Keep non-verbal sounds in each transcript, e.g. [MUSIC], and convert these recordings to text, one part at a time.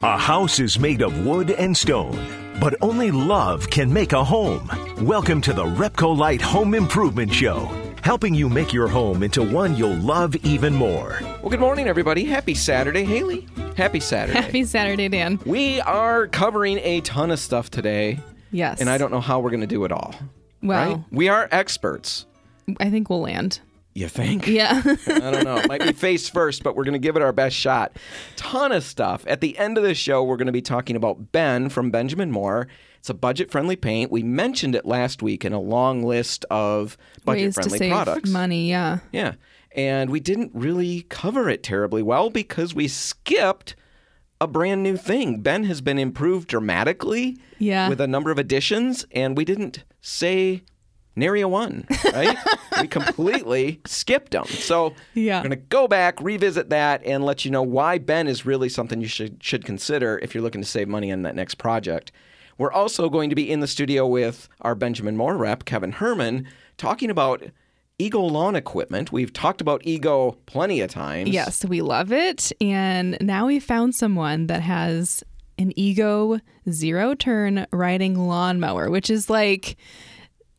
A house is made of wood and stone, but only love can make a home. Welcome to the Repcolite Home Improvement Show, helping you make your home into one you'll love even more. Well, good morning, everybody. Happy Saturday, Haley. Happy Saturday. [LAUGHS] Happy Saturday, Dan. We are covering a ton of stuff today, Yes. and I don't know how we're going to do it all. Well, right? We are experts. I think we'll land. You think? Yeah. [LAUGHS] [LAUGHS] I don't know. It might be face first, but we're going to give it our best shot. Ton of stuff. At the end of the show, we're going to be talking about Ben from Benjamin Moore. It's a budget friendly paint. We mentioned it last week in a long list of budget friendly products. money. Yeah. Yeah. And we didn't really cover it terribly well because we skipped a brand new thing. Ben has been improved dramatically Yeah. with a number of additions, and we didn't say nary a one, right? we [LAUGHS] completely skipped them. So Yeah. we're going to go back, revisit that, and let you know why Ben is really something you should, should consider if you're looking to save money on that next project. We're also going to be in the studio with our Benjamin Moore rep, Kevin Herman, talking about Ego lawn equipment. We've talked about Ego plenty of times. Yes, we love it. And now we found someone that has an Ego zero turn riding lawnmower, which is like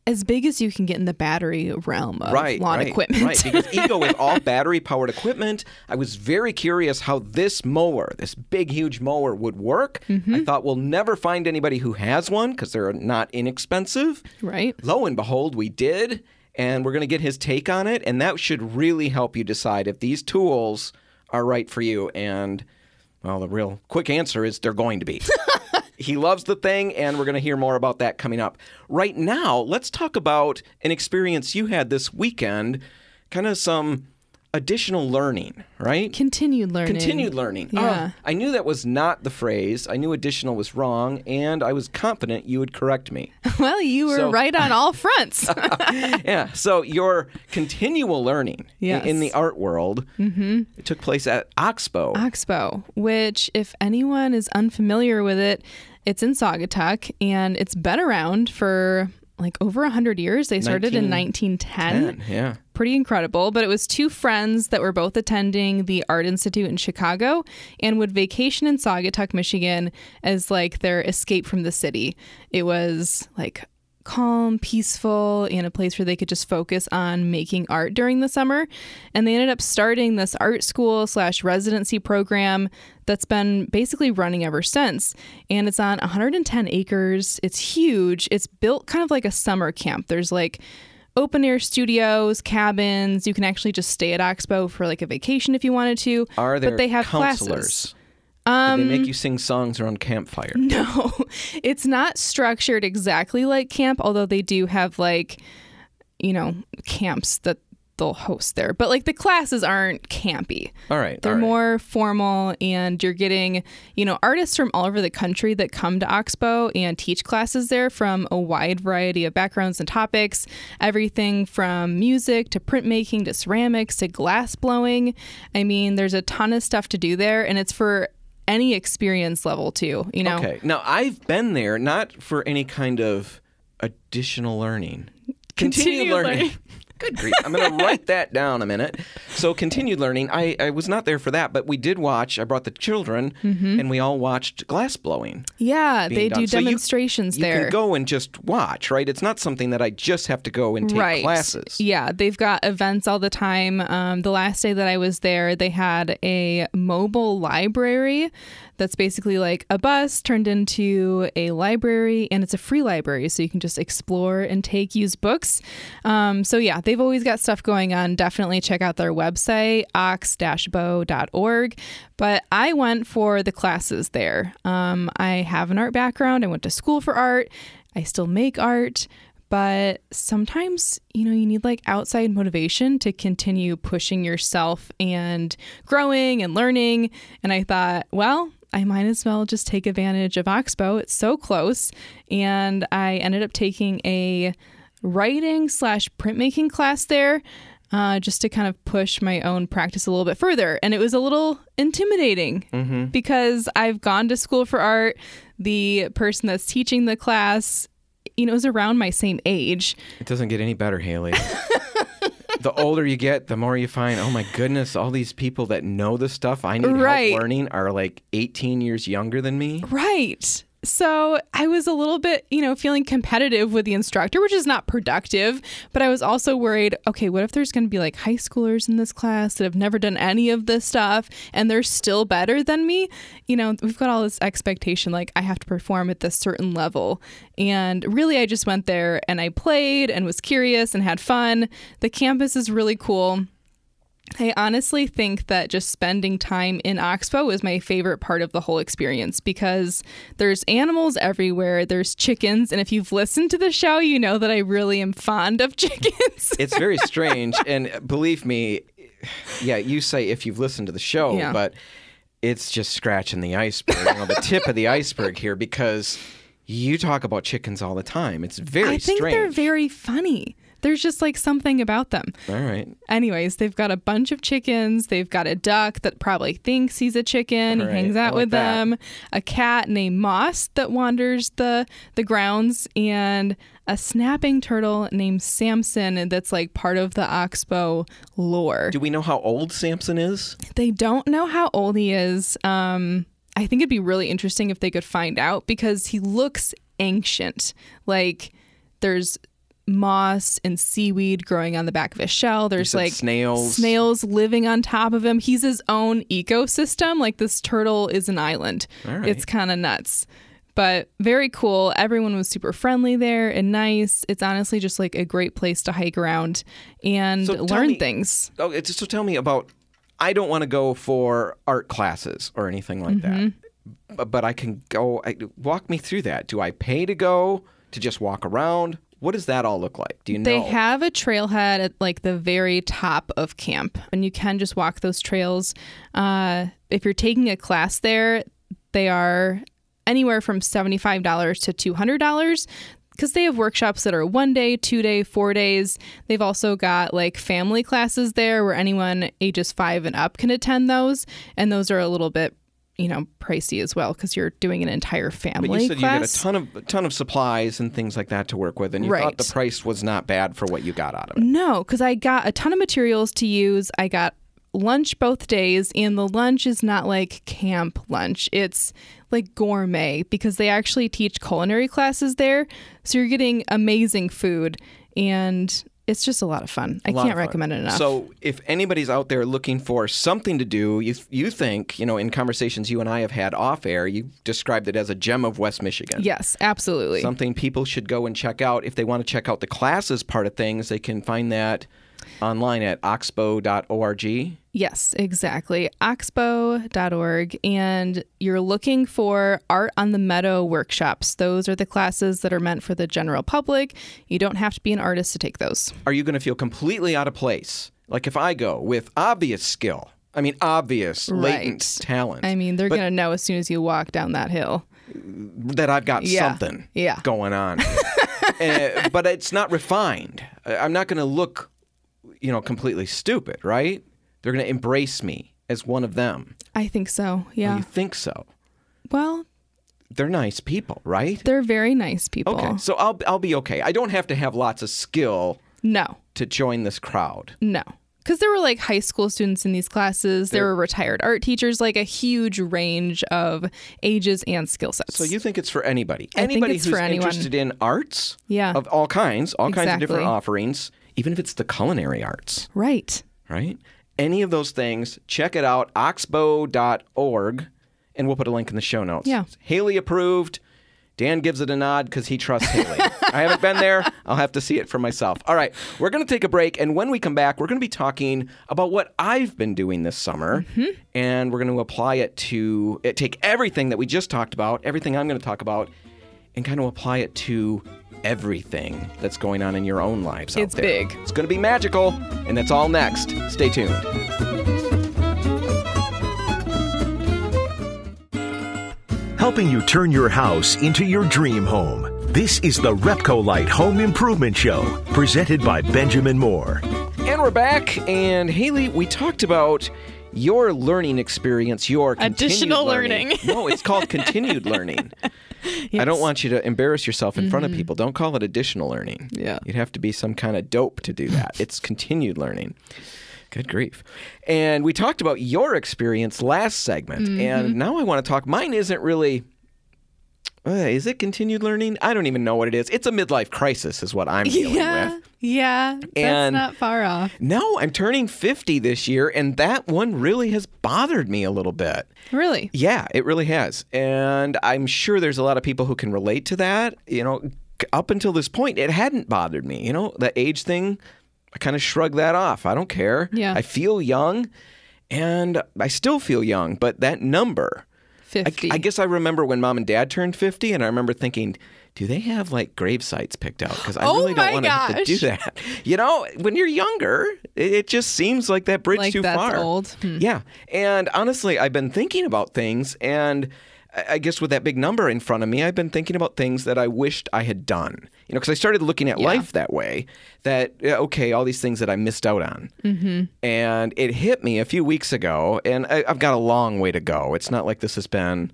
as big as you can get in the battery realm of right, lawn right, equipment. Right, because [LAUGHS] Ego is all battery powered equipment. I was very curious how this mower, this big, huge mower, would work. Mm-hmm. I thought we'll never find anybody who has one because they're not inexpensive. right? Lo and behold, we did, and we're going to get his take on it, and that should really help you decide if these tools are right for you. And well, the real quick answer is they're going to be. [LAUGHS] he loves the thing, and we're going to hear more about that coming up. Right now, let's talk about an experience you had this weekend, kind of some additional learning, right? Continued learning. Continued learning. Yeah. Oh, I knew that was not the phrase. I knew additional was wrong, and I was confident you would correct me. [LAUGHS] Well, you were So- right on all fronts. [LAUGHS] yeah. So your continual learning Yes. in the art world mm-hmm. it took place at Oxbow. Oxbow, which, if anyone is unfamiliar with it, it's in Saugatuck and it's been around for like over 100 years. They started in 1910. Man, yeah. Pretty incredible. But it was two friends that were both attending the Art Institute in Chicago and would vacation in Saugatuck, Michigan as like their escape from the city. It was like calm, peaceful, and a place where they could just focus on making art during the summer. And they ended up starting this art school slash residency program that's been basically running ever since. And it's on 110 acres. It's huge. It's built kind of like a summer camp. There's like open air studios, cabins. You can actually just stay at Oxbow for like a vacation if you wanted to. Are there but they have counselors? classes. Um, Did they make you sing songs around campfire? [LAUGHS] No, it's not structured exactly like camp, although they do have like, you know, camps that they'll host there. But like the classes aren't campy. All right. They're all right. more formal, and you're getting, you know, artists from all over the country that come to Oxbow and teach classes there from a wide variety of backgrounds and topics. Everything from music to printmaking to ceramics to glass blowing. I mean, there's a ton of stuff to do there, and it's for any experience level too. You know, Okay. Now I've been there, not for any kind of additional learning. Continued learning. [LAUGHS] Good grief. I'm going [LAUGHS] to write that down a minute. So, continued learning. I, I was not there for that, but we did watch. I brought the children, and we all watched glass blowing. Yeah, they done. do So demonstrations You there. You can go and just watch, right? It's not something that I just have to go and take right. classes. Yeah, they've got events all the time. Um, the last day that I was there, they had a mobile library that's basically like a bus turned into a library, and it's a free library, so you can just explore and take used books. Um, so yeah, they've always got stuff going on. Definitely check out their website, ox-bow.org. But I went for the classes there. Um, I have an art background. I went to school for art. I still make art but sometimes you know you need like outside motivation to continue pushing yourself and growing and learning and i thought well i might as well just take advantage of oxbow it's so close and i ended up taking a writing slash printmaking class there uh, just to kind of push my own practice a little bit further. And it was a little intimidating because I've gone to school for art. The person that's teaching the class, you know, is around my same age. It doesn't get any better, Haley. [LAUGHS] [LAUGHS] the older you get, the more you find, oh my goodness, all these people that know the stuff I need Right. help learning are like 18 years younger than me. Right. So I was a little bit, you know, feeling competitive with the instructor, which is not productive. But I was also worried okay, what if there's going to be like high schoolers in this class that have never done any of this stuff and they're still better than me? You know, we've got all this expectation like I have to perform at this certain level. And really, I just went there and I played and was curious and had fun. The campus is really cool. I honestly think that just spending time in Oxbow is my favorite part of the whole experience because there's animals everywhere, there's chickens, and if you've listened to the show, you know that I really am fond of [LAUGHS] chickens. It's very [LAUGHS] strange. and believe me, yeah, you say if you've listened to the show, Yeah. but it's just scratching the iceberg, you know, the tip of the iceberg here because you talk about chickens all the time. It's very I think strange. they're very funny. There's just like something about them. all right. Anyways, they've got a bunch of chickens. They've got a duck that probably thinks he's a chicken. All he right, hangs out like with that. them. A cat named Moss that wanders the the grounds, and a snapping turtle named Samson that's like part of the Oxbow lore. Do we know how old Samson is? They don't know how old he is. Um, I think it'd be really interesting if they could find out because he looks ancient. Like there's moss and seaweed growing on the back of his shell. There's like snails. snails living on top of him. He's his own ecosystem. Like this turtle is an island. Right. It's kind of nuts. But very cool. Everyone was super friendly there and nice. It's honestly just like a great place to hike around and So learn me- things. Oh, it's so tell me about. I don't want to go for art classes or anything like Mm-hmm. that, but, but I can go. I, walk me through that. Do I pay to go to just walk around? What does that all look like? Do you know? They have a trailhead at like the very top of camp, and you can just walk those trails. Uh, if you're taking a class there, they are anywhere from $75 to $200 because they have workshops that are one day, two day, four days. They've also got like family classes there where anyone ages five and up can attend those, and those are a little bit. You know, pricey as well because you're doing an entire family But you said class. you get a ton of a ton of supplies and things like that to work with, and you Right. thought the price was not bad for what you got out of it. No, because I got a ton of materials to use. I got lunch both days, and the lunch is not like camp lunch. It's like gourmet because they actually teach culinary classes there. So you're getting amazing food, and it's just a lot of fun. I can't recommend it enough. So, if anybody's out there looking for something to do, you you think you know in conversations you and I have had off air, you described it as a gem of West Michigan. yes, absolutely. Something people should go and check out. If they want to check out the classes part of things, they can find that online at oxbow.org. Yes, exactly. Oxbow.org. And you're looking for Art on the Meadow workshops. Those are the classes that are meant for the general public. You don't have to be an artist to take those. Are you going to feel completely out of place? Like if I go with obvious skill, I mean obvious latent Right. talent, I mean, they're going to know as soon as you walk down that hill. that I've got Yeah. something Yeah. going on. Uh, [LAUGHS] but it's not refined. I'm not going to look, you know, completely stupid, right? They're going to embrace me as one of them. I think so. Yeah. Oh, you think so? Well, They're nice people, right? they're very nice people. Okay, so I'll I'll be okay. I don't have to have lots of skill No, to join this crowd. no. Because there were like high school students in these classes, there were retired art teachers, like a huge range of ages and skill sets. So you think it's for anybody? I anybody who's for anyone. interested in arts? Yeah. Of all kinds, all kinds of different offerings, even if it's the culinary arts, right. right? Any of those things, check it out, oxbow.org, and we'll put a link in the show notes. Yeah. Haley approved. Dan gives it a nod because he trusts Haley. [LAUGHS] I haven't been there. I'll have to see it for myself. All right, we're going to take a break. And when we come back, we're going to be talking about what I've been doing this summer. Mm-hmm. And we're going to apply it to it, take everything that we just talked about, everything I'm going to talk about, and kind of apply it to everything that's going on in your own lives out It's there. big. It's going to be magical. And that's all next. Stay tuned. helping you turn your house into your dream home. This is the Repcolite Home Improvement Show, presented by Benjamin Moore. And we're back. And Haley, we talked about your learning experience, your continued Additional learning. no, it's called [LAUGHS] continued learning. [LAUGHS] I don't want you to embarrass yourself in front of mm-hmm. people. Don't call it additional learning. Yeah. You'd have to be some kind of dope to do that. [LAUGHS] it's continued learning. Good grief. And we talked about your experience last segment. And mm-hmm. now I want to talk. Mine isn't really. Uh, is it continued learning? I don't even know what it is. It's a midlife crisis, is what I'm dealing Yeah, with. yeah, that's And- not far off. No, I'm turning 50 this year, and that one really has bothered me a little bit. Really? Yeah, it really has. And I'm sure there's a lot of people who can relate to that. You know, up until this point, it hadn't bothered me. You know, the age thing, I kind of shrug that off. I don't care. Yeah. I feel young, and I still feel young, but that number. I, 50. I guess I remember when mom and dad turned 50, and I remember thinking, do they have like grave sites picked out? Because I Oh really don't want to have to do that. You know, when you're younger, it, it just seems like that bridge Like too that's far. old. Hmm. Yeah. And honestly, I've been thinking about things, and I guess with that big number in front of me, I've been thinking about things that I wished I had done. You know, because I started looking at Yeah. life that way. That okay, all these things that I missed out on, mm-hmm. and it hit me a few weeks ago, and I, I've got a long way to go. It's not like this has been.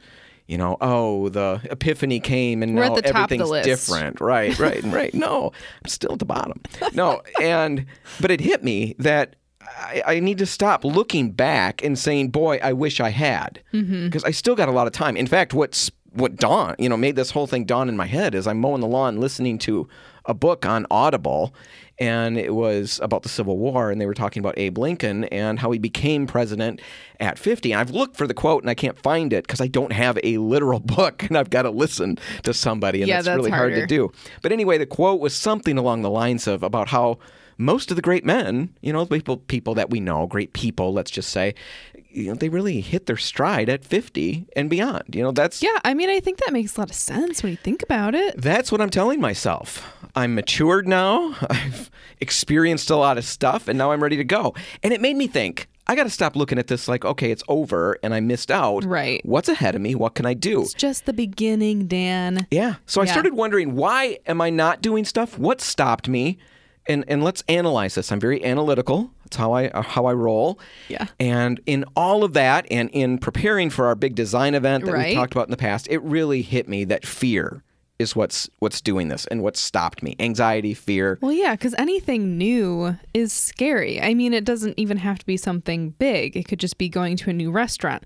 You know, oh, the epiphany came and We're now the top of the everything's different. Right, right, right. [LAUGHS] No, I'm still at the bottom. No, and but it hit me that I, I need to stop looking back and saying, "Boy, I wish I had," mm-hmm. because I still got a lot of time. In fact, what's what dawn, you know, made this whole thing dawn in my head is I'm mowing the lawn, listening to a book on Audible, and it was about the Civil War, and they were talking about Abe Lincoln and how he became president at 50. And I've looked for the quote and I can't find it because I don't have a literal [LAUGHS] book, and I've got to listen to somebody, and Yeah, that's, that's really hard to do. But anyway, the quote was something along the lines of about how most of the great men, you know, people people that we know, great people, let's just say, you know, they really hit their stride at 50 and beyond. You know, that's Yeah, I mean, I think that makes a lot of sense when you think about it. that's what I'm telling myself. I'm matured now. [LAUGHS] I've experienced a lot of stuff and now I'm ready to go. And it made me think, I got to stop looking at this like, okay, it's over and I missed out. Right. What's ahead of me? What can I do? It's just the beginning, Dan. Yeah. So I started wondering why am I not doing stuff? What stopped me? And and let's analyze this. I'm very analytical. That's how I uh, how I roll. Yeah. And in all of that, and in preparing for our big design event that Right. we talked about in the past, it really hit me that fear is what's what's doing this and what stopped me. Anxiety, fear. Well, yeah, because anything new is scary. I mean, it doesn't even have to be something big. It could just be going to a new restaurant.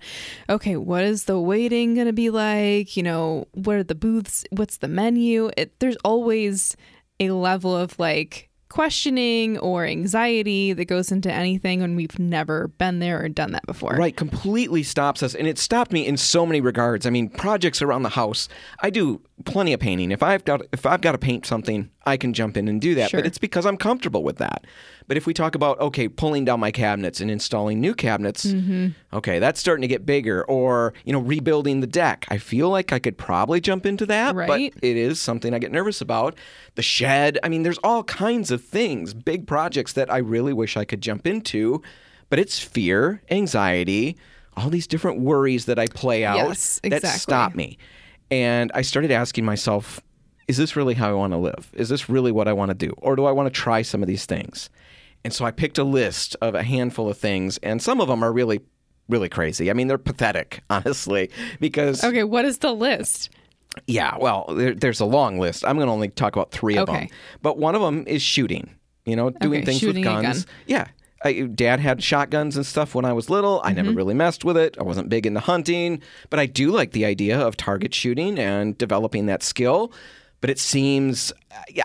Okay, what is the waiting going to be like? You know, what are the booths? What's the menu? It, there's always a level of like questioning or anxiety that goes into anything when we've never been there or done that before. Right, completely stops us. And it stopped me in so many regards. I mean, projects around the house. I do plenty of painting. If I've got if I've got to paint something, I can jump in and do that. Sure. But it's because I'm comfortable with that. But if we talk about okay, pulling down my cabinets and installing new cabinets, Mm-hmm. okay, that's starting to get bigger. Or you know, rebuilding the deck. I feel like I could probably jump into that, Right. but it is something I get nervous about. The shed. I mean, there's all kinds of things, big projects that I really wish I could jump into, but it's fear, anxiety, all these different worries that I play out Yes, that stop me. And I started asking myself, is this really how I want to live? Is this really what I want to do? Or do I want to try some of these things? And so I picked a list of a handful of things, and some of them are really, really crazy. I mean, they're pathetic, [LAUGHS] honestly, because Okay, what is the list? yeah, well, there, there's a long list. I'm going to only talk about three of them. Okay. But one of them is shooting. You know, doing Okay, things with guns. gun. Yeah. I, Dad had shotguns and stuff when I was little. I Mm-hmm. never really messed with it. I wasn't big into hunting, but I do like the idea of target shooting and developing that skill. But it seems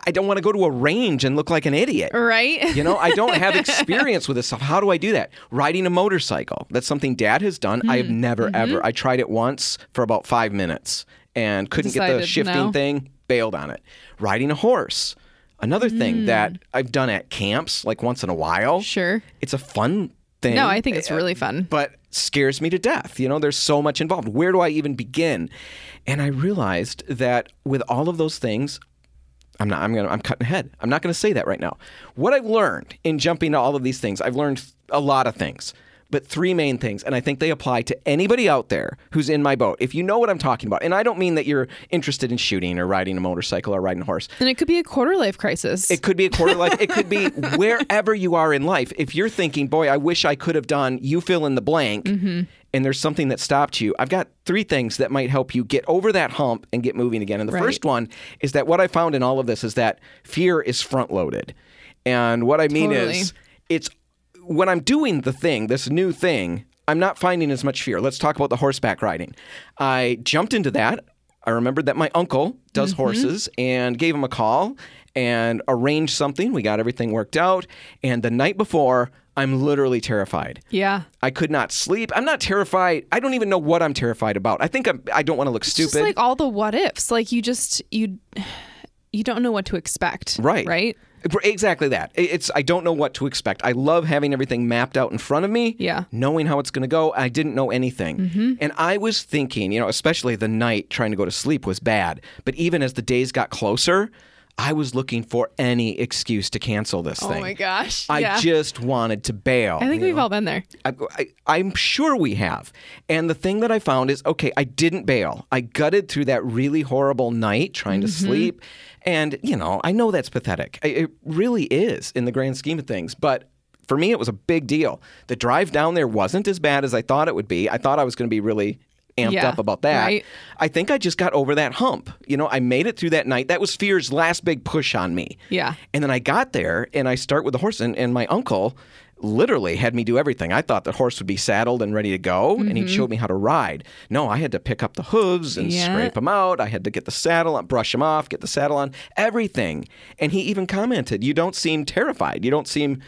I don't want to go to a range and look like an idiot. Right? You know, I don't have [LAUGHS] experience with this stuff. How do I do that? Riding a motorcycle. That's something dad has done. I Hmm. have never, Mm-hmm. ever. I tried it once for about five minutes and couldn't get the shifting no. thing, bailed on it. Riding a horse. Another thing Hmm. that I've done at camps, like once in a while. Sure. It's a fun thing. No, I think it's really fun. But scares me to death. You know, there's so much involved. Where do I even begin? And I realized that with all of those things, I'm not. I'm gonna. I'm cutting ahead. I'm not gonna say that right now. What I've learned in jumping to all of these things, I've learned a lot of things. but three main things. And I think they apply to anybody out there who's in my boat. If you know what I'm talking about, and I don't mean that you're interested in shooting or riding a motorcycle or riding a horse. And it could be a quarter life crisis. It could be a quarter life. It could be wherever you are in life. If you're thinking, boy, I wish I could have done, you fill in the blank, Mm-hmm. And there's something that stopped you, I've got three things that might help you get over that hump and get moving again. And the Right. first one is that what I found in all of this is that fear is front loaded. And what I mean Totally. is, it's when I'm doing the thing, this new thing, I'm not finding as much fear. Let's talk about the horseback riding. I jumped into that. I remembered that my uncle does Mm-hmm. horses and gave him a call and arranged something. We got everything worked out. And the night before, I'm literally terrified. yeah. I could not sleep. I'm not terrified. I don't even know what I'm terrified about. I think I'm, I don't want to look stupid. Just like all the what ifs. Like you just you you don't know what to expect. Right. Right? Exactly that. It's I don't know what to expect. I love having everything mapped out in front of me. Yeah. Knowing how it's going to go. I didn't know anything. Mm-hmm. And I was thinking, you know, especially the night trying to go to sleep was bad. But even as the days got closer, I was looking for any excuse to cancel this oh thing. Oh my gosh. I yeah. just wanted to bail. I think we've all been there. I, I, I'm sure we have. And the thing that I found is okay, I didn't bail. I gutted through that really horrible night trying to mm-hmm. sleep. And, you know, I know that's pathetic. It really is in the grand scheme of things. But for me, it was a big deal. The drive down there wasn't as bad as I thought it would be. I thought I was going to be really amped Yeah, up about that. right. I think I just got over that hump. You know, I made it through that night. That was fear's last big push on me. Yeah. And then I got there and I start with the horse, and, and my uncle literally had me do everything. I thought the horse would be saddled and ready to go, and he showed me how to ride. No, I had to pick up the hooves and Mm-hmm. Yeah. scrape them out. I had to get the saddle on, brush them off, get the saddle on, everything. And he even commented, You don't seem terrified. You don't seem.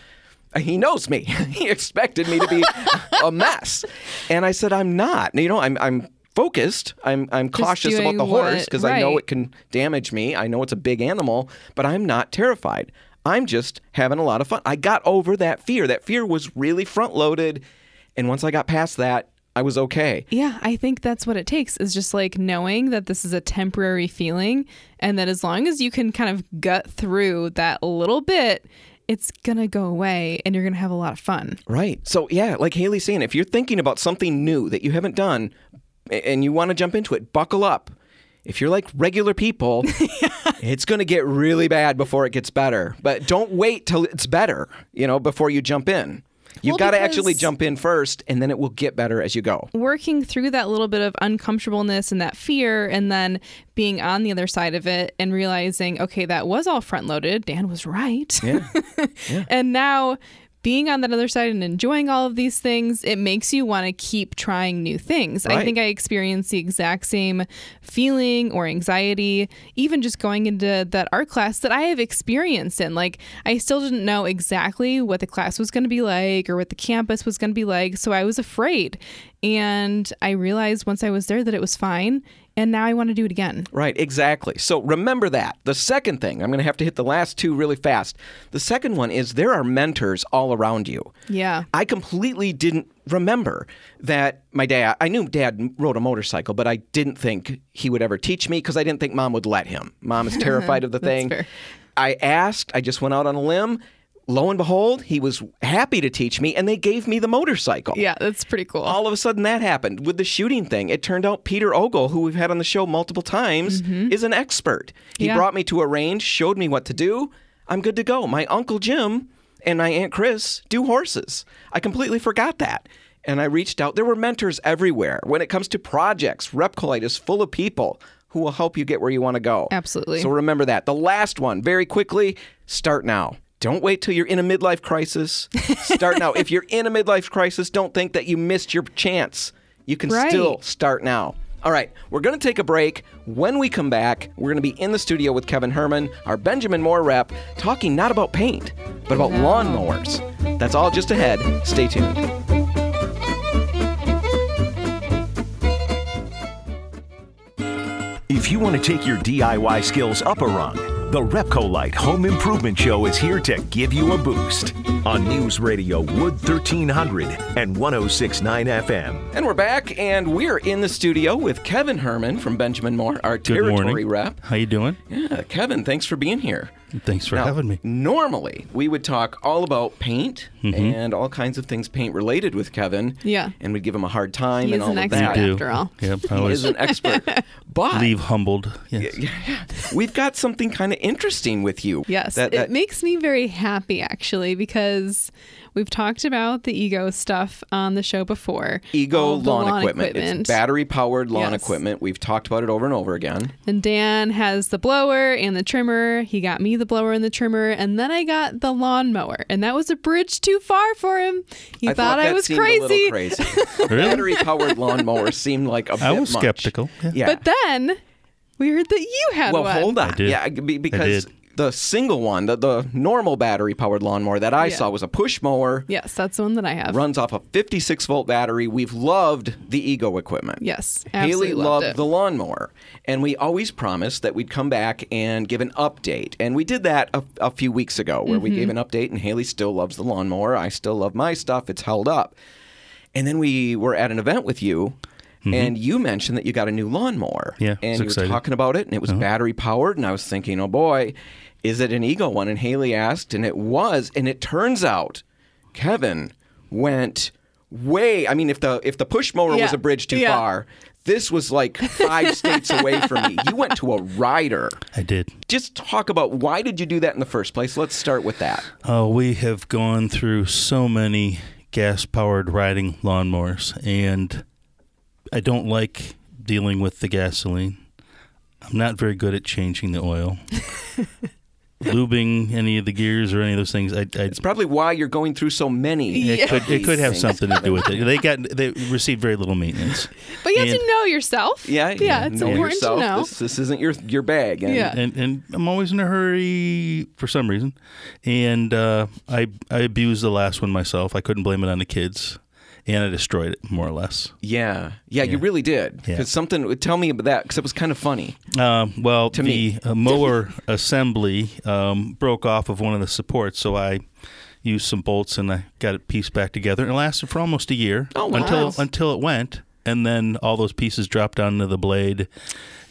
He knows me. [LAUGHS] he expected me to be [LAUGHS] a mess. And I said, I'm not. You know, I'm, I'm focused. I'm, I'm cautious about the horse because I know it can damage me. I know it's a big animal, but I'm not terrified. I'm just having a lot of fun. I got over that fear. That fear was really front loaded. And once I got past that, I was okay. Yeah, I think that's what it takes is just like knowing that this is a temporary feeling and that as long as you can kind of gut through that little bit, it's to go away and you're to have a lot of fun. Right. So, yeah, like Haley's saying, if you're thinking about something new that you haven't done and you want to jump into it, buckle up. If you're like regular people, [LAUGHS] [LAUGHS] it's going to get really bad before it gets better. But don't wait till it's better, you know, before you jump in. You've Well, got to actually jump in first, and then it will get better as you go. Working through that little bit of uncomfortableness and that fear, and then being on the other side of it and realizing, okay, that was all front loaded. Dan was right. Yeah. [LAUGHS] and now being on that other side and enjoying all of these things, it makes you want to keep trying new things. I think I experienced the exact same feeling or anxiety, even just going into that art class that I have experienced in. Like, I still didn't know exactly what the class was going to be like or what the campus was going to be like. So I was afraid. And I realized once I was there that it was fine. And now I want to do it again. Right, exactly. So remember that. The second thing, I'm going to have to hit the last two really fast. The second one is there are mentors all around you. Yeah. I completely didn't remember that my dad, I knew dad rode a motorcycle, but I didn't think he would ever teach me because I didn't think mom would let him. Mom is [LAUGHS] terrified of the thing. fair. I asked, I just went out on a limb. Lo and behold, he was happy to teach me, and they gave me the motorcycle Yeah, that's pretty cool. all of a sudden that happened with the shooting thing. It turned out Peter Ogle, who we've had on the show multiple times, is an expert. He Mm-hmm. Yeah. brought me to a range, showed me what to do. I'm good to go. My uncle Jim and my aunt Chris do horses. I completely forgot that. And I reached out. There were mentors everywhere. When it comes to projects, Repcolite is full of people who will help you get where you want to go. Absolutely. So remember that. The last one, very quickly, start now. Don't wait till you're in a midlife crisis. Start now. If you're in a midlife crisis, don't think that you missed your chance. You can Right. still start now. All right, we're going to take a break. When we come back, we're going to be in the studio with Kevin Herman, our Benjamin Moore rep, talking not about paint, but about lawnmowers. That's all just ahead. Stay tuned. If you want to take your DIY skills up a rung, the Repcolite Home Improvement Show is here to give you a boost on News Radio Wood 1300 and 1069 FM. And we're back, and we're in the studio with Kevin Herman from Benjamin Moore, our Good territory morning. rep. How you doing? Yeah, Kevin, thanks for being here. Thanks for Now, having me. Normally, we would talk all about paint Mm-hmm. and all kinds of things paint related with Kevin. Yeah. And we'd give him a hard time He and all an of expert that. do. after all. Yep, I He is an expert. [LAUGHS] But leave humbled. Yes. we've got something kind of interesting with you. Yes, That, it that, makes me very happy actually because we've talked about the ego stuff on the show before. Ego All of the lawn, equipment. It's battery powered lawn Yes. equipment. We've talked about it over and over again. And Dan has the blower and the trimmer. He got me the blower and the trimmer, and then I got the lawnmower, and that was a bridge too far for him. He I thought I was seemed A little crazy. crazy. [LAUGHS] A battery powered lawnmower seemed like a bit I was much. skeptical. Yeah. Yeah. But then we heard that you had well, one. Well, hold on. I did. Yeah, be- because did. The single one, the, the normal battery powered lawnmower that I Yeah. saw was a push mower. Yes, that's the one that I have. Runs off a 56 volt battery. We've loved the Ego equipment. Yes, Haley absolutely loved loved it. the lawnmower, and we always promised that we'd come back and give an update. And we did that a, a few weeks ago, where we Mm-hmm. gave an update. And Haley still loves the lawnmower. I still love my stuff. It's held up. And then we were at an event with you, and you mentioned that you got a new lawnmower. Mm-hmm. Yeah, and it's you were talking about it, and it was battery powered. And I was thinking, oh boy, is it an Ego one? And Haley asked, and it was. And it turns out, Kevin went way. I mean, if the if the push mower was a bridge too Yeah. far, this was like five [LAUGHS] states away from me. You went to a rider. I did. Just talk about why did you do that in the first place? Let's start with that. Oh, we have gone through so many gas powered riding lawnmowers, and I don't like dealing with the gasoline. I'm not very good at changing the oil. [LAUGHS] Lubing any of the gears or any of those things, I, I It's probably why you're going through so many. it could it could have something to do with it. They got they received very little maintenance. [LAUGHS] But you have And- to know yourself. Yeah, yeah, it's know important yourself. to know. This, this isn't your your bag. And Yeah. and and I'm always in a hurry for some reason, and uh, I I abused the last one myself. I couldn't blame it on the kids, and I destroyed it more or less. Yeah, yeah, you really did. Yeah. Because something. Tell me about that because it was kind of funny. Um, well, To the me. uh, mower assembly um, broke off of one of the supports, so I used some bolts and I got it pieced back together. And it lasted for almost a year Oh, wow. until until it went, and then all those pieces dropped onto the blade,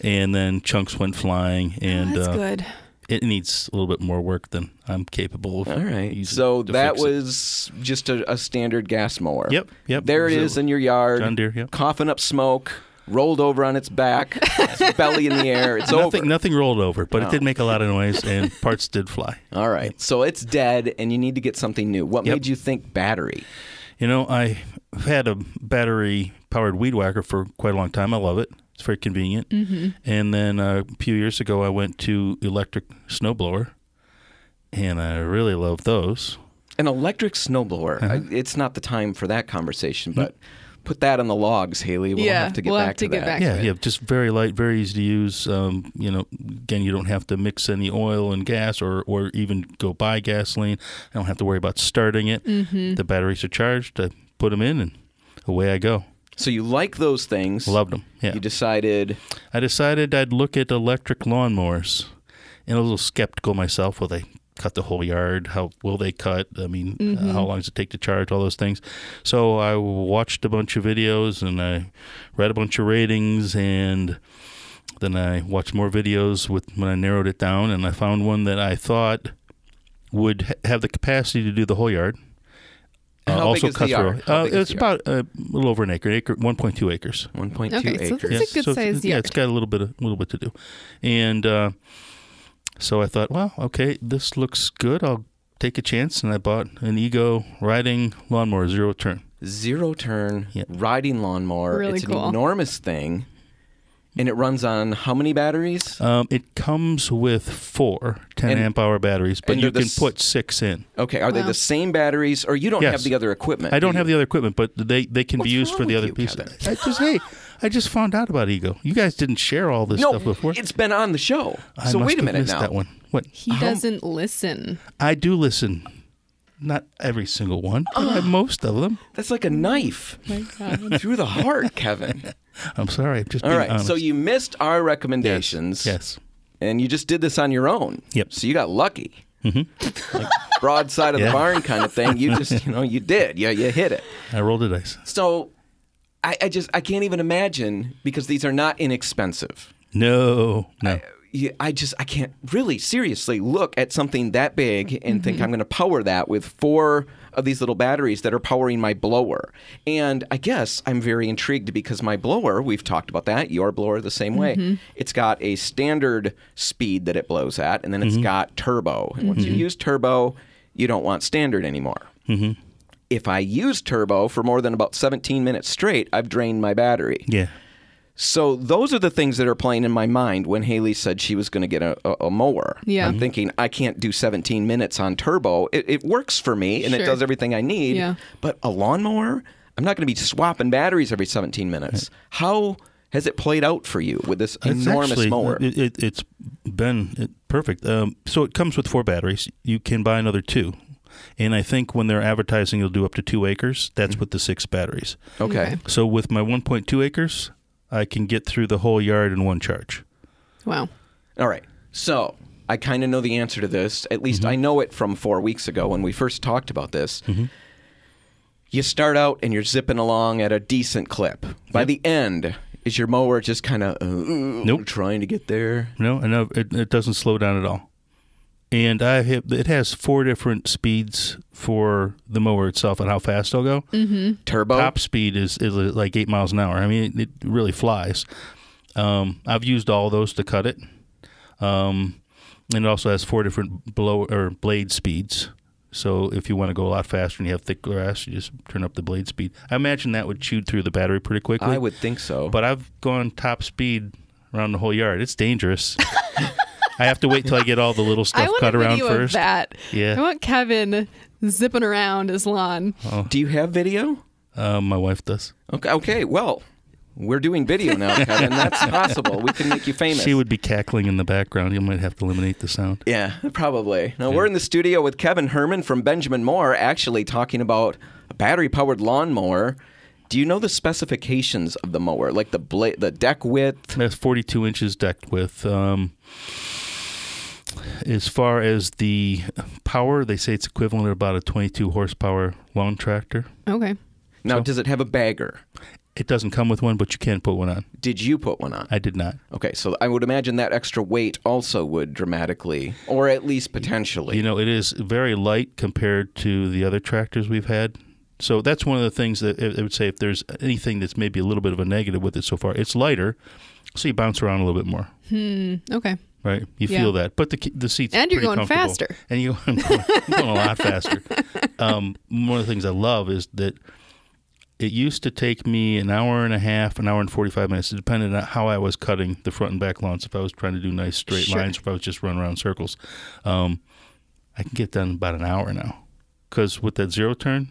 and then chunks went flying. And That's uh, good. It needs a little bit more work than I'm capable of. All right. So that fix it. was just a, a standard gas mower. Yep, yep. There it So- is in your yard. John Deere, yep. Coughing up smoke, rolled over on its back, [LAUGHS] its belly in the air. It's nothing. over. Nothing rolled over, but No. it did oh. make a lot of noise, and [LAUGHS] parts did fly. All right. So it's dead, and you need to get something new. What Yep. made you think battery? You know, I've had a battery powered weed whacker for quite a long time. I love it. It's very convenient. Mm-hmm. And then uh, a few years ago, I went to electric snowblower, and I really love those. An electric snowblower. Uh-huh. I, it's not the time for that conversation, but put that on the logs, Haley. We'll Yeah, have to get we'll back have to get that. back. Yeah, Accurate. yeah, just very light, very easy to use. Um, you know, again, you don't have to mix any oil and gas, or or even go buy gasoline. I don't have to worry about starting it. Mm-hmm. The batteries are charged. I put them in, and away I go. So you like those things. Loved them. Yeah. You decided, I decided I'd look at electric lawnmowers, and a little skeptical myself. Will they cut the whole yard? How will they cut? I mean, uh, how long does it take to charge? All those things. So I watched a bunch of videos and I read a bunch of ratings, and then I watched more videos with when I narrowed it down, and I found one that I thought would ha- have the capacity to do the whole yard. Uh, How big also is the cut yard? through. How Uh, big it's the about uh, a little over an acre, acre, one point two acres. 1.2 Okay, so acres. It's a good so sized Yeah, yard. it's got a little bit, a little bit to do, and uh, so I thought, well, okay, this looks good. I'll take a chance, and I bought an Ego riding lawnmower, zero turn. Zero turn Yeah. riding lawnmower. Really it's an enormous thing. And it runs on how many batteries? Um, it comes with four 10 And- amp hour batteries, but you can s- put six in. Okay, are they the same batteries, or you don't Yes. have the other equipment? I don't do have the other equipment, but they, they can What's be used for the other you, pieces. Kevin? I just hey, I just found out about Ego. You guys didn't share all this No, stuff before. it's been on the show. I so must wait a have minute now. that one. What? He doesn't listen. I do listen. Not every single one, but Uh. Most of them. That's like a knife My God. [LAUGHS] through the heart, Kevin. [LAUGHS] I'm sorry. Just All right, honest. so you missed our recommendations. Yes. And you just did this on your own. Yep. So you got lucky. Mm-hmm. [LAUGHS] Like broadside of Yeah. the barn kind of thing. You just, you know, you did. You, you hit it. I rolled a dice. So I, I just, I can't even imagine because these are not inexpensive. No, no. You, I just I can't really seriously look at something that big and think mm-hmm. I'm going to power that with four of these little batteries that are powering my blower. And I guess I'm very intrigued because my blower, we've talked about that, your blower the same way. Mm-hmm. It's got a standard speed that it blows at and then it's mm-hmm. got turbo. And once you use turbo, you don't want standard anymore. If I use turbo for more than about 17 minutes straight, I've drained my battery. Yeah. So those are the things that are playing in my mind when Haley said she was going to get a, a, a mower. Yeah. I'm thinking I can't do 17 minutes on turbo. It, it works for me and it does everything I need. Yeah. But a lawnmower, I'm not going to be swapping batteries every 17 minutes. How has it played out for you with this It's enormous actually, mower? It, it, it's been perfect. Um, so it comes with four batteries. You can buy another two. And I think when they're advertising, you'll do up to two acres. That's Mm-hmm. with the six batteries. okay. Okay. So with my 1.2 acres, I can get through the whole yard in one charge. Wow. All right. So I kind of know the answer to this. At least Mm-hmm. I know it from four weeks ago when we first talked about this. You start out and you're zipping along at a decent clip. By the end, is your mower just kind of uh, Nope. trying to get there? No, I know it, it doesn't slow down at all. And I have, it has four different speeds for the mower itself and how fast it'll go. Mm-hmm. Turbo? Top speed is, is like eight miles an hour. I mean, it, it really flies. Um, I've used all those to cut it. Um, and it also has four different blow or blade speeds. So if you want to go a lot faster and you have thick grass, you just turn up the blade speed. I imagine that would chew through the battery pretty quickly. I would think so. But I've gone top speed around the whole yard. It's dangerous. [LAUGHS] I have to wait till I get all the little I stuff want cut a around video first. of that. Yeah. I want Kevin zipping around his lawn. Do you have video? Um, my wife does. Okay. Okay. Well, we're doing video now, [LAUGHS] Kevin. That's possible. We can make you famous. She would be cackling in the background. You might have to eliminate the sound. Yeah, probably. Now, we're in the studio with Kevin Herman from Benjamin Moore, actually talking about a battery powered lawnmower. Do you know the specifications of the mower, like the bla- the deck width? That's 42 inches decked with. Um, as far as the power, they say it's equivalent to about a 22 horsepower lawn tractor. Okay. Now, So- does it have a bagger? It doesn't come with one, but you can put one on. Did you put one on? I did not. Okay, so I would imagine that extra weight also would dramatically, or at least potentially. You know, it is very light compared to the other tractors we've had. So that's one of the things that I I would say if there's anything that's maybe a little bit of a negative with it so far, it's lighter, so you bounce around a little bit more, Hmm. Okay. Right? You Yeah. feel that, but the the seats And you're going faster. and you [LAUGHS] I'm going, I'm going a lot faster. [LAUGHS] Um, one of the things I love is that it used to take me an hour and a half, an hour and 45 minutes, depending on how I was cutting the front and back lawns. If I was trying to do nice straight Sure. lines, if I was just running around circles, um, I can get done in about an hour now. Because with that zero turn,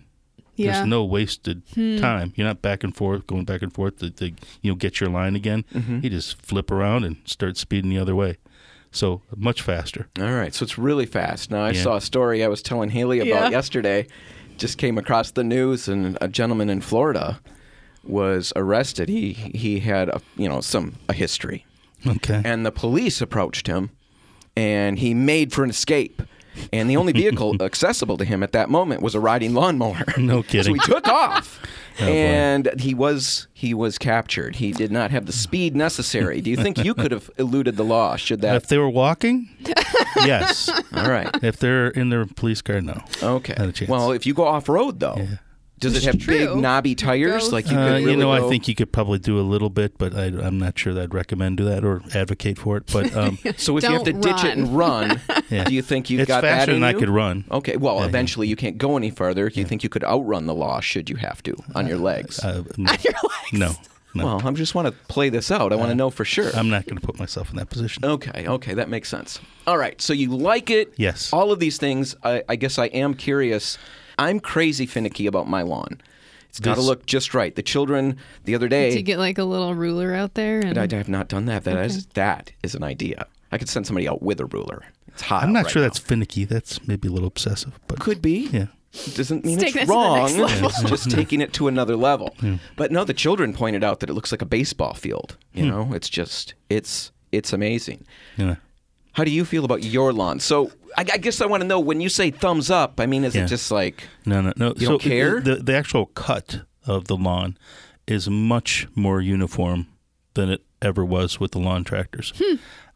Yeah. Hmm. there's no wasted time. You're not back and forth, going back and forth to, to you know get your line again. Mm-hmm. You just flip around and start speeding the other way. So much faster. All right, so it's really fast. Now, I Yeah. saw a story I was telling Haley about Yeah. yesterday. Just came across the news, and a gentleman in Florida was arrested. He he had a, you know some a history, Okay. and the police approached him, and he made for an escape. And the only vehicle [LAUGHS] accessible to him at that moment was a riding lawnmower. [LAUGHS] No kidding. So he took [LAUGHS] off. Oh, and he was he was captured. He did not have the speed necessary. Do you think you could have eluded the law? Should that? if they were walking, yes. All right. If they're in their police car, no. Okay. Not a chance. Well, if you go off road though, Yeah. Does it It's have big knobby tires? Like you Uh, could really you know, go- I think you could probably do a little bit, but I, I'm not sure that I'd recommend do that or advocate for it. But [LAUGHS] um, so. If you have to Don't ditch it and run, Yeah. do you think you've it's got that faster in than I could run. Okay. Well, eventually you can't go any further. Do you think you could outrun the law? Should you have to on your legs? Uh, [LAUGHS] no, no, no. well, I just want to play this out. I want to know for sure. I'm not going to put myself in that position. Okay, okay, that makes sense. All right, so you like it? Yes. All of these things. I, I guess I am curious. I'm crazy finicky about my lawn. It's got to look just right. The children the other day. to get like a little ruler out there and I, I have not done that. That is that is an idea. I could send somebody out with a ruler. It's hot. I'm not right sure now. that's finicky. That's maybe a little obsessive, but could be. yeah. Doesn't mean It's it's, taking it to the wrong. It's just [LAUGHS] taking it to another level. But no, the children pointed out that it looks like a baseball field. You Hmm. know, it's just it's it's amazing. Yeah. How do you feel about your lawn? So I, I guess I want to know when you say thumbs up. I mean, is Yeah. it just like No, no, no. You so don't care? The, the actual cut of the lawn is much more uniform than it ever was with the lawn tractors.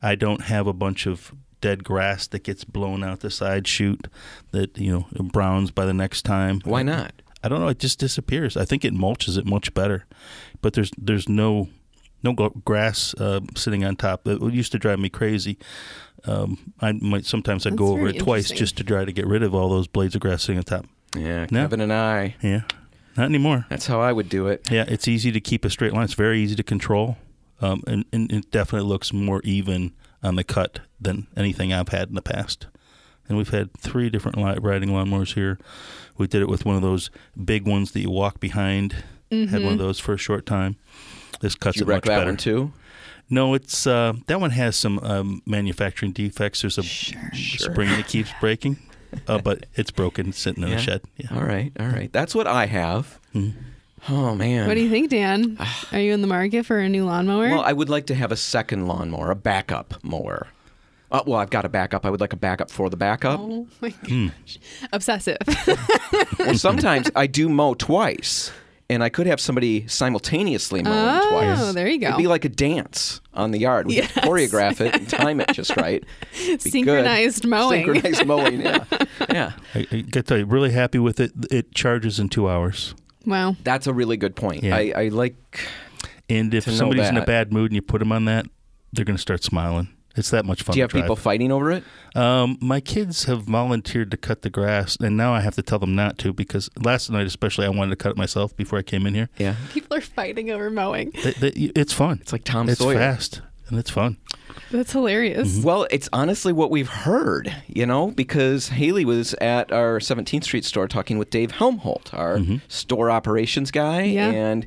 I don't have a bunch of dead grass that gets blown out the side chute that you know browns by the next time. Why not? I don't know. It just disappears. I think it mulches it much better, but there's there's no no go- grass uh, sitting on top. It used to drive me crazy. Um, I might sometimes I'd That's go over it twice just to try to get rid of all those blades of grass sitting on top. Yeah, No. Kevin and I. Yeah, not anymore. That's how I would do it. Yeah, it's easy to keep a straight line. It's very easy to control, um, and, and it definitely looks more even on the cut than anything I've had in the past. And we've had three different li- riding lawnmowers here. We did it with one of those big ones that you walk behind. Had one of those for a short time. This cuts You it much that better. one too. No, it's uh, that one has some um, manufacturing defects. There's a spring that keeps [LAUGHS] breaking, uh, but it's broken, sitting in Yeah. the shed. Yeah. All right, all right. That's what I have. Oh man. What do you think, Dan? Are you in the market for a new lawnmower? Well, I would like to have a second lawnmower, a backup mower. Uh, well, I've got a backup. I would like a backup for the backup. oh my Hmm. gosh. Obsessive. [LAUGHS] Well, sometimes I do mow twice, and I could have somebody simultaneously mowing Oh, twice. there you go. It'd be like a dance on the yard. We could choreograph it and time it just [LAUGHS] right. Be good. Synchronized mowing. Synchronized mowing. [LAUGHS] Yeah, yeah. I, I got to tell you, really happy with it. It charges in two hours. wow. That's a really good point. Yeah. I, I like. And if To know somebody's in a bad mood and you put them on that, they're going to start smiling. It's that much fun. Do you have to drive. people fighting over it? Um, my kids have volunteered to cut the grass, and now I have to tell them not to because last night, especially, I wanted to cut it myself before I came in here. Yeah. [LAUGHS] People are fighting over mowing. They- they- it's fun. It's like Tom It's Sawyer. fast and it's fun. That's hilarious. Mm-hmm. Well, it's honestly what we've heard, you know, because Haley was at our 17th Street store talking with Dave Helmholt, our Mm-hmm. store operations guy, Yeah. and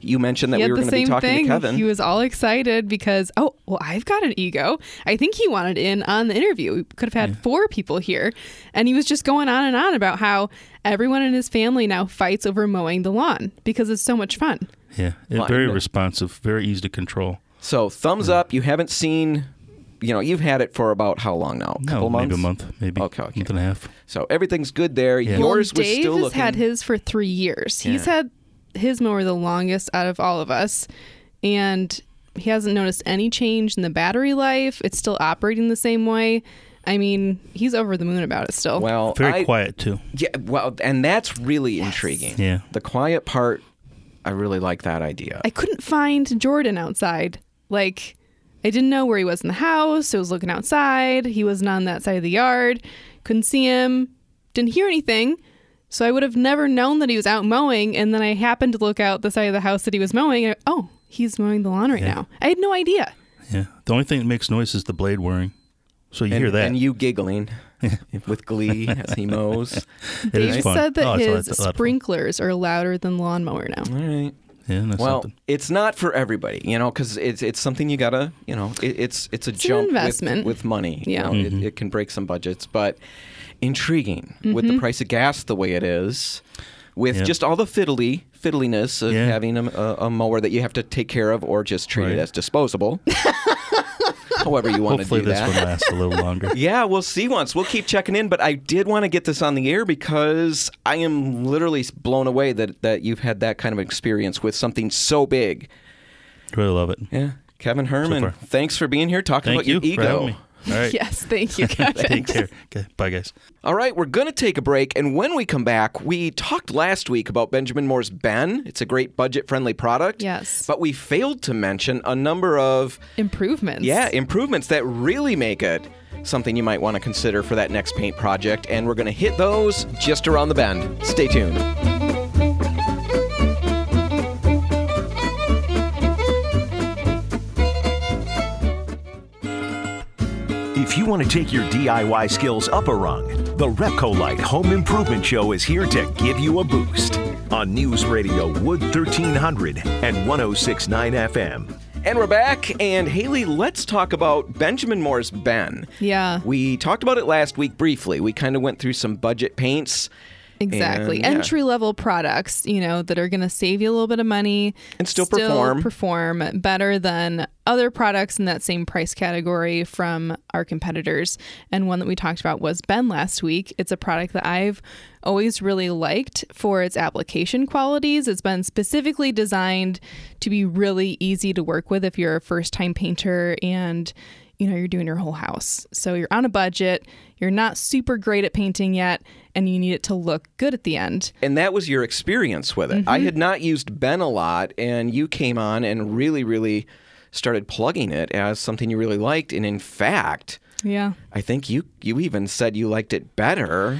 you mentioned that he we had were the going to be same talking thing. to Kevin. He was all excited because, oh, well, I've got an ego. I think he wanted in on the interview. We could have had four people here. And he was just going on and on about how everyone in his family now fights over mowing the lawn because it's so much fun. Yeah, and Well, very responsive, very easy to control. so thumbs up. You haven't seen, you know, you've had it for about how long now? A No, couple months? maybe a month, maybe Okay, okay. month and a half. So everything's good there. Yeah. Yours well, was Dave still has looking. had his for three years. He's had his mower the longest out of all of us, and he hasn't noticed any change in the battery life. It's still operating the same way. I mean, he's over the moon about it still. well, Very I- quiet too. Yeah, well, and that's really intriguing. Yeah. The quiet part, I really like that idea. I couldn't find Jordan outside. Like, I didn't know where he was in the house. I was looking outside. He wasn't on that side of the yard. Couldn't see him. Didn't hear anything. So I would have never known that he was out mowing. And then I happened to look out the side of the house that he was mowing. And oh, he's mowing the lawn right now. I had no idea. Yeah. The only thing that makes noise is the blade whirring. So you and, hear that. and you giggling [LAUGHS] with glee as he mows. [LAUGHS] It Dave is fun. said that Oh, it's his a lot sprinklers are louder than the lawnmower now. All right. Yeah, Well, something. it's not for everybody, you know, because it's it's something you gotta, you know, it, it's it's a an jump with- investment. with, money. you Yeah. know, Mm-hmm. it, it can break some budgets, but intriguing with Mm-hmm. the price of gas the way it is, with Yeah. just all the fiddly fiddliness of Yeah. having a, a, a mower that you have to take care of or just treat it as disposable. [LAUGHS] However you want to Hopefully do this that. one lasts a little [LAUGHS] longer. Yeah, we'll see once. We'll keep checking in, but I did want to get this on the air because I am literally blown away that, that you've had that kind of experience with something so big. Really love it. Yeah. Kevin Herman, far. thanks for being here talking Thank about you your for ego. Having me. All right. [LAUGHS] Yes, thank you, Kevin. [LAUGHS] Take care. Okay. Bye, guys. All right, we're going to take a break. And when we come back, we talked last week about Benjamin Moore's Ben. It's a great budget friendly product. Yes. But we failed to mention a number of, Improvements. yeah, improvements that really make it something you might want to consider for that next paint project. And we're going to hit those just around the bend. Stay tuned. If you want to take your DIY skills up a rung, the Repcolite Home Improvement Show is here to give you a boost on News Radio Wood 1300 and 1069 FM. And we're back. And Haley, let's talk about Benjamin Moore's Ben. Yeah. We talked about it last week briefly. We kind of went through some budget paints. Exactly. And, yeah. Entry level products, you know, that are going to save you a little bit of money And still perform. perform better than other products in that same price category from our competitors. And one that we talked about was Ben last week. It's a product that I've always really liked for its application qualities. It's been specifically designed to be really easy to work with if you're a first time painter and you know you're doing your whole house. So you're on a budget, you're not super great at painting yet, and you need it to look good at the end. And that was your experience with it. Mm-hmm. I had not used Ben a lot, and you came on and really, really started plugging it as something you really liked. And in fact, Yeah. I think you you even said you liked it better.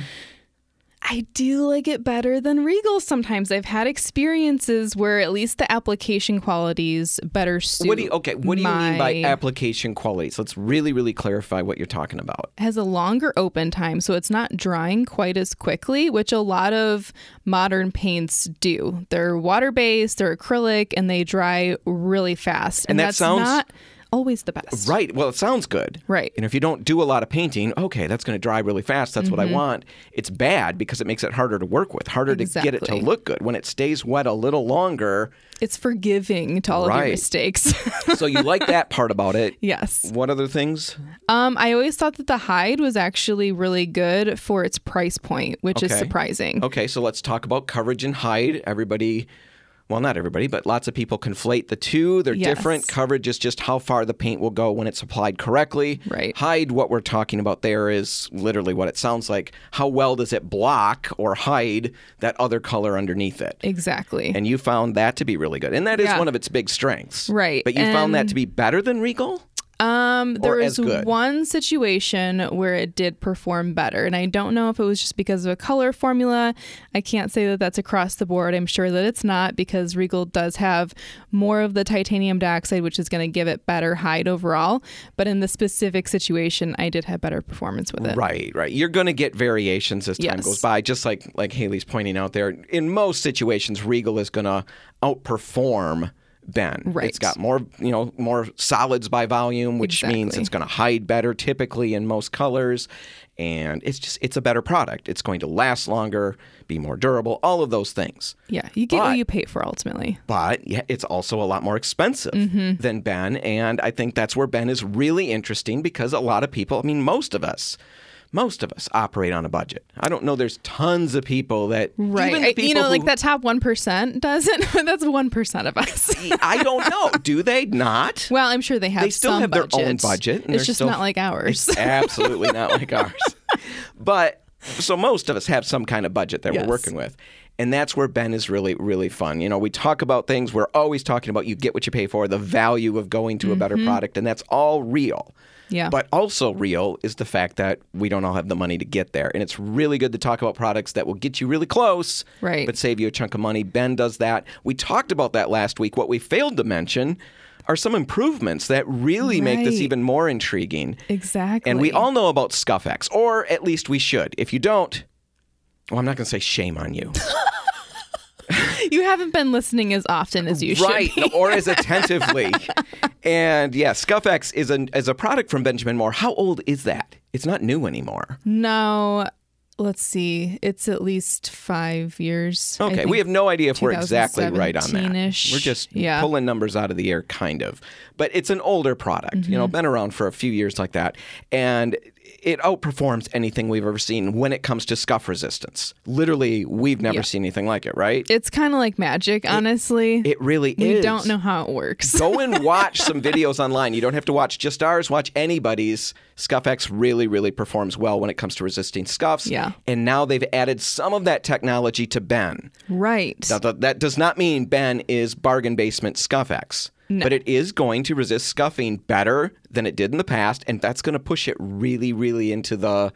I do like it better than Regal sometimes. I've had experiences where at least the application qualities better suit. What do you, okay? What do you mean by application qualities? Let's really, really clarify what you're talking about. has a longer open time, so it's not drying quite as quickly, which a lot of modern paints do. They're water based, they're acrylic, and they dry really fast. And that that's sounds- not always the best. Right. Well, it sounds good. Right. And if you don't do a lot of painting, okay, that's going to dry really fast. That's what I want. It's bad because it makes it harder to work with, harder to get it to look good. When it stays wet a little longer, It's forgiving to all of your mistakes. so you like [LAUGHS] that part about it. yes. What other things? Um, I always thought that the hide was actually really good for its price point, which is surprising. Okay, so let's talk about coverage and hide. Everybody, well, not everybody, but lots of people conflate the two. They're Yes. different. Coverage is just how far the paint will go when it's applied correctly. Right. Hide, what we're talking about there is literally what it sounds like. How well does it block or hide that other color underneath it? Exactly. And you found that to be really good. And that is Yeah. one of its big strengths. Right, But you found that to be better than Regal? Um, there was one situation where it did perform better, and I don't know if it was just because of a color formula. I can't say that that's across the board. I'm sure that it's not because Regal does have more of the titanium dioxide, which is going to give it better hide overall. But in the specific situation, I did have better performance with it. Right, right. You're going to get variations as time Yes. goes by, just like like Haley's pointing out there. In most situations, Regal is going to outperform Ben. Right. It's got more, you know, more solids by volume, which means it's going to hide better typically in most colors, and it's just it's a better product. It's going to last longer, be more durable, all of those things. Yeah, you get But- what you pay for ultimately. But yeah, it's also a lot more expensive Mm-hmm. than Ben. And I think that's where Ben is really interesting because a lot of people, I mean, most of us, most of us operate on a budget. I don't know there's tons of people that Right. I- you people know, like that top 1% doesn't. [LAUGHS] That's 1% of us. I don't know. [LAUGHS] Do they not? well, I'm sure they have they still have their own budget. It's just still- not like ours. It's absolutely not like [LAUGHS] ours. But so most of us have some kind of budget that Yes. we're working with. And that's where Ben is really, really fun. You know, we talk about things, we're always talking about you get what you pay for, the value of going to a better mm-hmm. product, and that's all real. Yeah. But also real is the fact that we don't all have the money to get there. And it's really good to talk about products that will get you really close, Right. but save you a chunk of money. Ben does that. We talked about that last week. What we failed to mention are some improvements that really make this even more intriguing. Exactly. And we all know about ScuffX, or at least we should. If you don't, well, I'm not going to say shame on you. [LAUGHS] [LAUGHS] you haven't been listening as often as you should. right, or as [LAUGHS] attentively. and yeah, ScuffX is a, is a product from Benjamin Moore. How old is that? It's not new anymore. No, let's see. It's at least five years. Okay, we have no idea if we're exactly right on that. We're just Yeah. pulling numbers out of the air, kind of. But it's an older product, you Mm-hmm. know, been around for a few years like that. And it outperforms anything we've ever seen when it comes to scuff resistance. Literally, we've never Yeah. seen anything like it, right? It's kind of like magic, honestly. It really we is. We don't know how it works. Go and [LAUGHS] watch some videos online. You don't have to watch just ours, watch anybody's. ScuffX really, really performs well when it comes to resisting scuffs. Yeah. And now they've added some of that technology to Ben. right. Now, th- that does not mean Ben is bargain basement ScuffX. But it is going to resist scuffing better than it did in the past, and that's going to push it really, really into the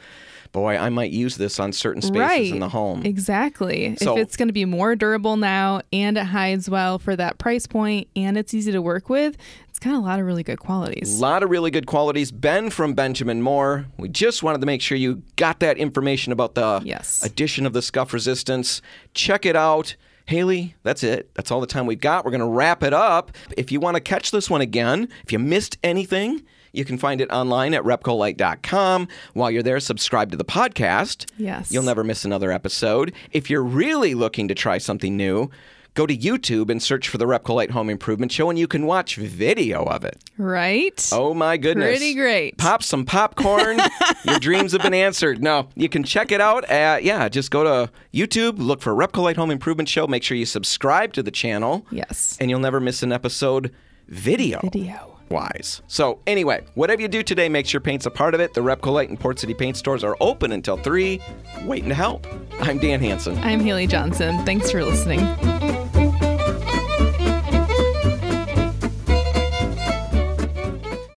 boy. I might use this on certain spaces right. in the home. Exactly. So- if it's going to be more durable now and it hides well for that price point and it's easy to work with, it's got a lot of really good qualities. A lot of really good qualities. Ben from Benjamin Moore. We just wanted to make sure you got that information about the Yes. addition of the scuff resistance. Check it out. Haley, that's it. That's all the time we've got. We're going to wrap it up. If you want to catch this one again, if you missed anything, You can find it online at repcolite.com. While you're there, subscribe to the podcast. Yes. You'll never miss another episode. If you're really looking to try something new, go to YouTube and search for the Repcolite Home Improvement Show, and you can watch video of it. Right? Oh my goodness. Pretty great. Pop some popcorn. [LAUGHS] Your dreams have been answered. No, you can check it out at, yeah, just go to YouTube, look for Repcolite Home Improvement Show. Make sure you subscribe to the channel. Yes. And you'll never miss an episode video. Video. Wise. So, anyway, whatever you do today makes your paints a part of it. The Repcolite and Port City paint stores are open until 3, waiting to help. I'm Dan Hanson. I'm Haley Johnson. Thanks for listening.